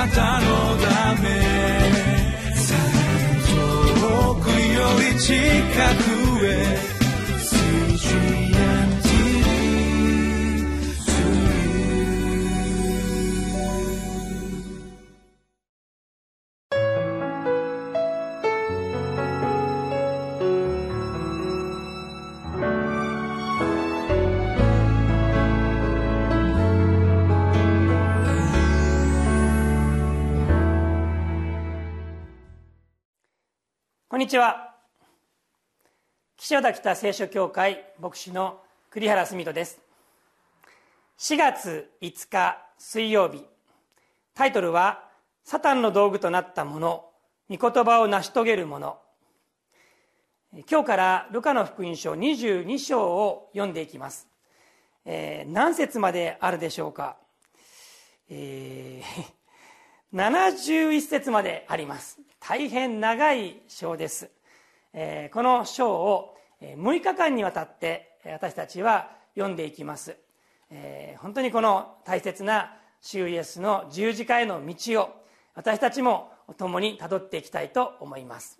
なたのため。遠くより近くへ。にちは。岸和田北聖書協会牧師の栗原澄人です。4月5日水曜日タイトルは「サタンの道具となったもの御言葉を成し遂げるもの」今日からルカの福音書22章を読んでいきます、えー、何節まであるでしょうか、えー、71節まであります。大変長い章です、えー、この章を6日間にわたって私たちは読んでいきます、えー、本当にこの大切な主イエスの十字架への道を私たちも共にたどっていきたいと思います。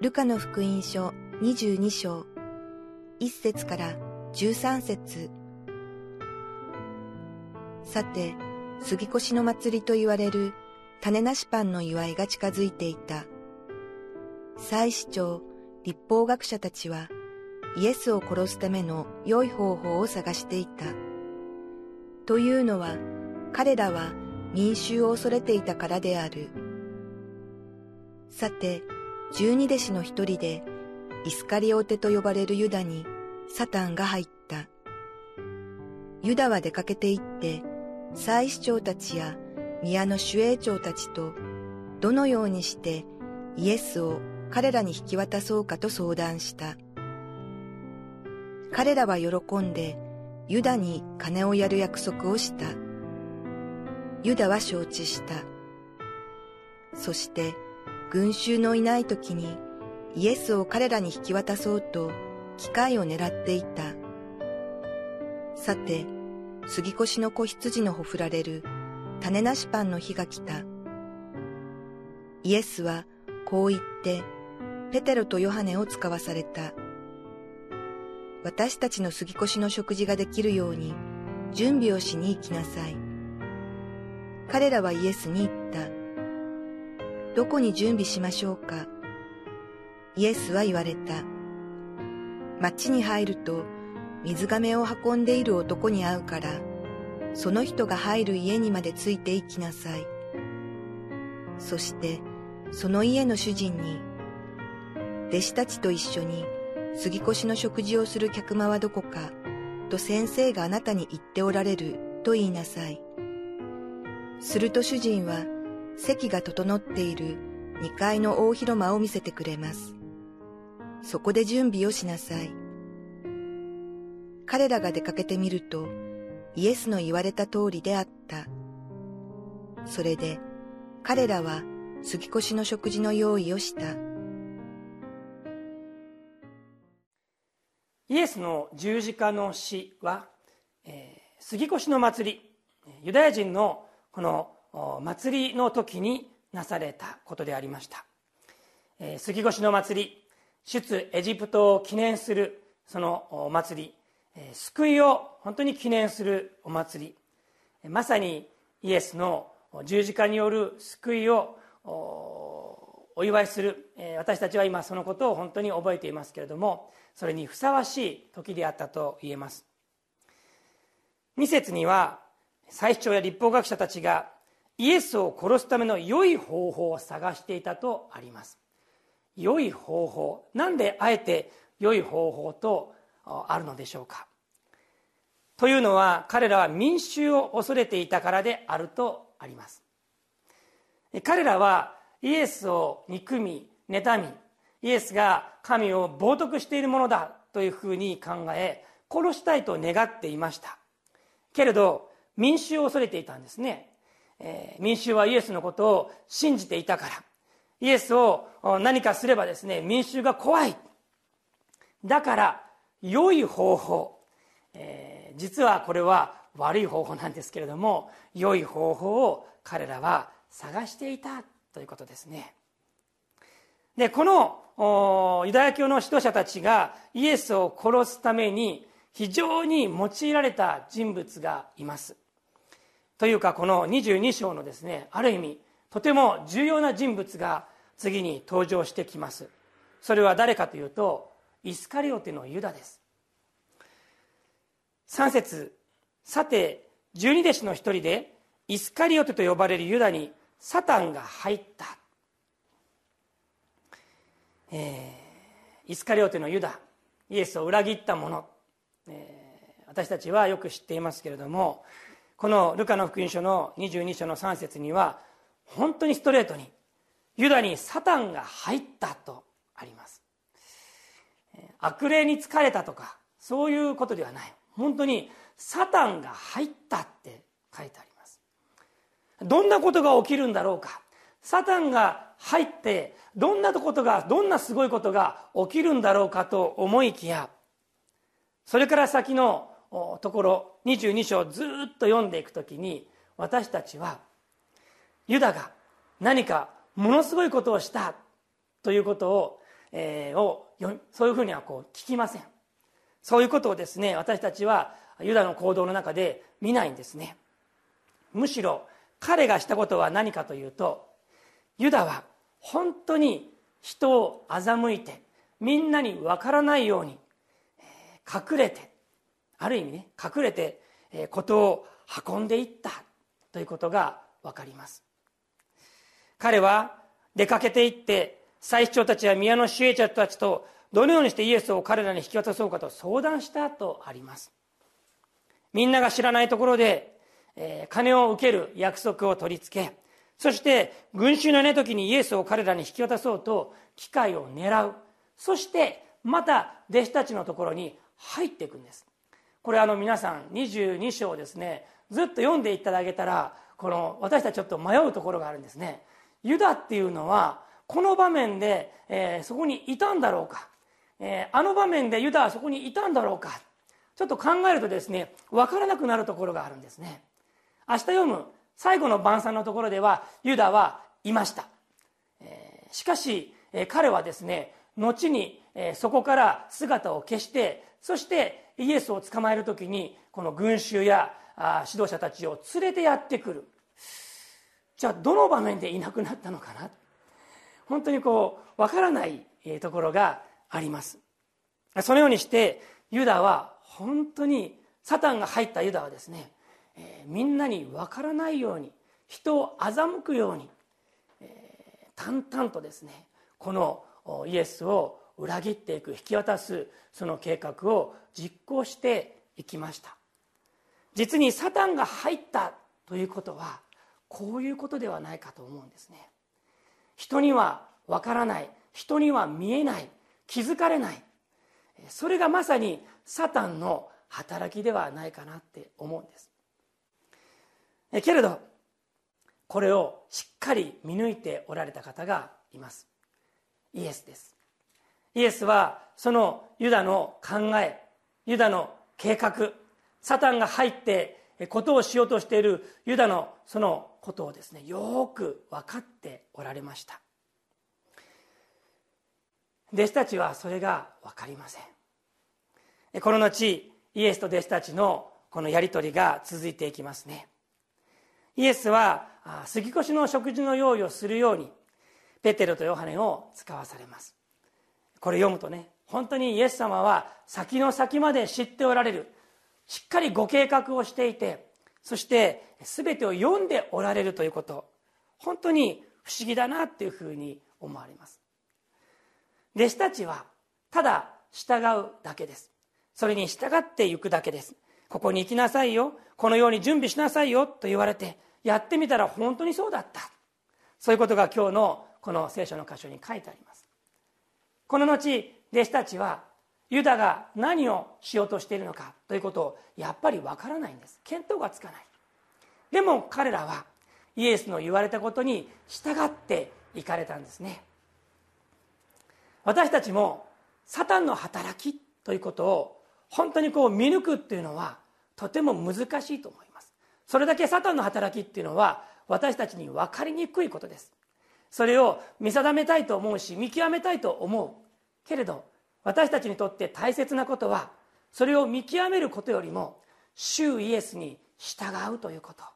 ルカの福音書22章1節から13節。さて、杉越の祭りと言われる種なしパンの祝いが近づいていた。祭司長、立法学者たちはイエスを殺すための良い方法を探していた。というのは彼らは民衆を恐れていたからである。さて、十二弟子の一人でイスカリオテと呼ばれるユダにサタンが入った。ユダは出かけて行って祭司長たちや宮の守衛長たちとどのようにしてイエスを彼らに引き渡そうかと相談した。彼らは喜んでユダに金をやる約束をした。ユダは承知した。そして群衆のいない時にイエスを彼らに引き渡そうと機会を狙っていた。さて、杉越の子羊のほふられる種なしパンの日が来た。イエスはこう言ってペテロとヨハネを使わされた。私たちの杉越の食事ができるように準備をしに行きなさい。彼らはイエスに言った。どこに準備しましょうか？イエスは言われた。町に入ると水亀を運んでいる男に会うから、その人が入る家にまでついて行きなさい。そして、その家の主人に、弟子たちと一緒に杉越の食事をする客間はどこか、と先生があなたに言っておられると言いなさい。すると主人は席が整っている2階の大広間を見せてくれます。そこで準備をしなさい。彼らが出かけてみると、イエスの言われた通りであった。それで、彼らは杉越の食事の用意をした。イエスの十字架の死は、えー、杉越の祭り、ユダヤ人のこの祭りの時になされたことでありました。えー、杉越の祭り、出エジプトを記念するそのお祭り、救いを本当に記念するお祭り。まさにイエスの十字架による救いをお祝いする。私たちは今そのことを本当に覚えていますけれどもそれにふさわしい時であったと言えます。2節には最主張や立法学者たちがイエスを殺すための良い方法を探していたとあります。良い方法。なんであえて良い方法とあるのでしょうか？というのは彼らは民衆を恐れていたからであるとあります。彼らはイエスを憎み妬みイエスが神を冒涜しているものだというふうに考え殺したいと願っていました。けれど民衆を恐れていたんですね、えー、民衆はイエスのことを信じていたから。イエスを何かすればですね民衆が怖い。だから良い方法、えー、実はこれは悪い方法なんですけれども良い方法を彼らは探していたということですね。でこのユダヤ教の指導者たちがイエスを殺すために非常に用いられた人物がいます。というかこの22章のですねある意味とても重要な人物が次に登場してきます。それは誰かというとイスカリオテのユダです。3節さて十二弟子の一人でイスカリオテと呼ばれるユダにサタンが入った、えー、イスカリオテのユダイエスを裏切った者、えー、私たちはよく知っていますけれどもこのルカの福音書の22章の3節には本当にストレートにユダにサタンが入ったと悪霊に疲れたとかそういうことではない。本当にサタンが入ったって書いてあります。どんなことが起きるんだろうか。サタンが入ってどんなことがどんなすごいことが起きるんだろうかと思いきやそれから先のところ22章ずっと読んでいくときに私たちはユダが何かものすごいことをしたということを,、えー、をそういうふうにはこう聞きません。そういうことをですね私たちはユダの行動の中で見ないんですね。むしろ彼がしたことは何かというとユダは本当に人を欺いてみんなに分からないように隠れてある意味ね隠れてことを運んでいったということが分かります。彼は出かけていって祭司長たちや宮の守衛者たちとどのようにしてイエスを彼らに引き渡そうかと相談したとあります。みんなが知らないところで、えー、金を受ける約束を取り付けそして群衆の寝時にイエスを彼らに引き渡そうと機会を狙うそしてまた弟子たちのところに入っていくんです。これあの皆さん22章ですねずっと読んでいただけたらこの私たちちょっと迷うところがあるんですね。ユダっていうのはこの場面で、えー、そこにいたんだろうか、えー、あの場面でユダはそこにいたんだろうか。ちょっと考えるとですね分からなくなるところがあるんですね。明日読む最後の晩餐のところではユダはいました、えー、しかし、えー、彼はですね後に、えー、そこから姿を消してそしてイエスを捕まえる時にこの群衆やあ指導者たちを連れてやってくる。じゃあどの場面でいなくなったのかな？本当にこうわからないところがあります。そのようにしてユダは本当にサタンが入ったユダはですね、えー、みんなにわからないように人を欺くように、えー、淡々とですねこのイエスを裏切っていく引き渡すその計画を実行していきました。実にサタンが入ったということはこういうことではないかと思うんですね。人にはわからない。人には見えない。気づかれない。それがまさにサタンの働きではないかなって思うんです。けれどこれをしっかり見抜いておられた方がいます。イエスです。イエスはそのユダの考えユダの計画サタンが入ってことをしようとしているユダのそのことをですねよく分かっておられました。弟子たちはそれが分かりません。この後イエスと弟子たちのこのやり取りが続いていきますね。イエスは杉越の食事の用意をするようにペテロとヨハネを使わされます。これ読むとね本当にイエス様は先の先まで知っておられる。しっかりご計画をしていてそして全てを読んでおられるということ。本当に不思議だなっていうふうに思われます。弟子たちはただ従うだけです。それに従っていくだけです。ここに行きなさいよ。このように準備しなさいよ。と言われてやってみたら本当にそうだった。そういうことが今日のこの聖書の箇所に書いてあります。この後弟子たちはユダが何をしようとしているのかということをやっぱりわからないんです。見当がつかない。でも彼らはイエスの言われたことに従っていかれたんですね。私たちもサタンの働きということを本当にこう見抜くっていうのはとても難しいと思います。それだけサタンの働きっていうのは私たちに分かりにくいことです。それを見定めたいと思うし見極めたいと思うけれど私たちにとって大切なことはそれを見極めることよりも主イエスに従うということ。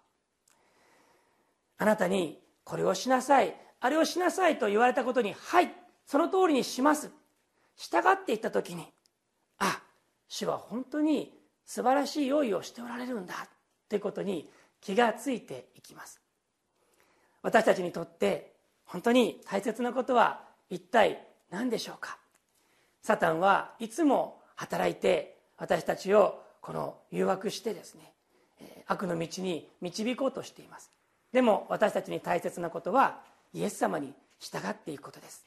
あなたにこれをしなさい。あれをしなさいと言われたことにはいその通りにします。従っていった時にあ主は本当に素晴らしい用意をしておられるんだ。ということに気がついていきます。私たちにとって本当に大切なことは一体何でしょうか。サタンはいつも働いて私たちをこの誘惑してですね悪の道に導こうとしています。でも私たちに大切なことはイエス様に従っていくことです。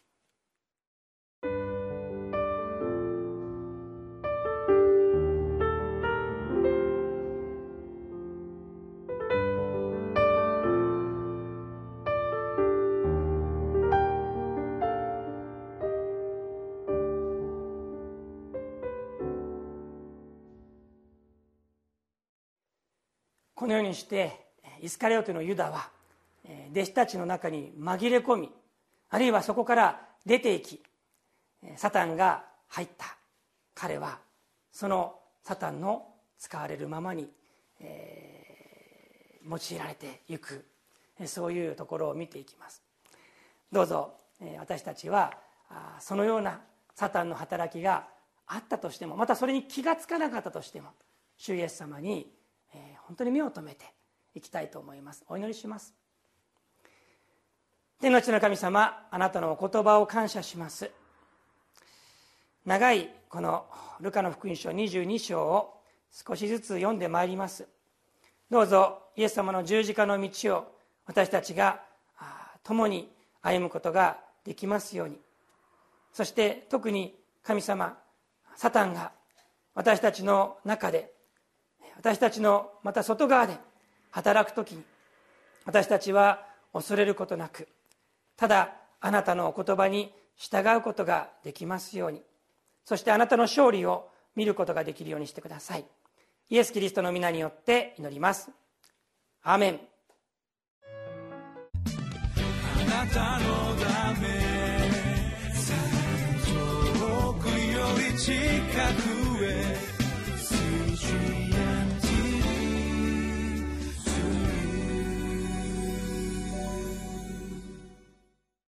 このようにしてイスカリオテのユダは弟子たちの中に紛れ込みあるいはそこから出ていきサタンが入った。彼はそのサタンの使われるままに、えー、用いられていく。そういうところを見ていきます。どうぞ私たちはそのようなサタンの働きがあったとしてもまたそれに気が付かなかったとしても主イエス様に本当に目を留めていきたいと思います。お祈りします。天の地の神様あなたのお言葉を感謝します。長いこのルカの福音書22章を少しずつ読んでまいります。どうぞイエス様の十字架の道を私たちが共に歩むことができますように。そして特に神様サタンが私たちの中で私たちのまた外側で働く時に私たちは恐れることなくただあなたのお言葉に従うことができますようにそしてあなたの勝利を見ることができるようにしてください。イエス・キリストの皆によって祈ります。アメン。あなたのため遠くより近くへ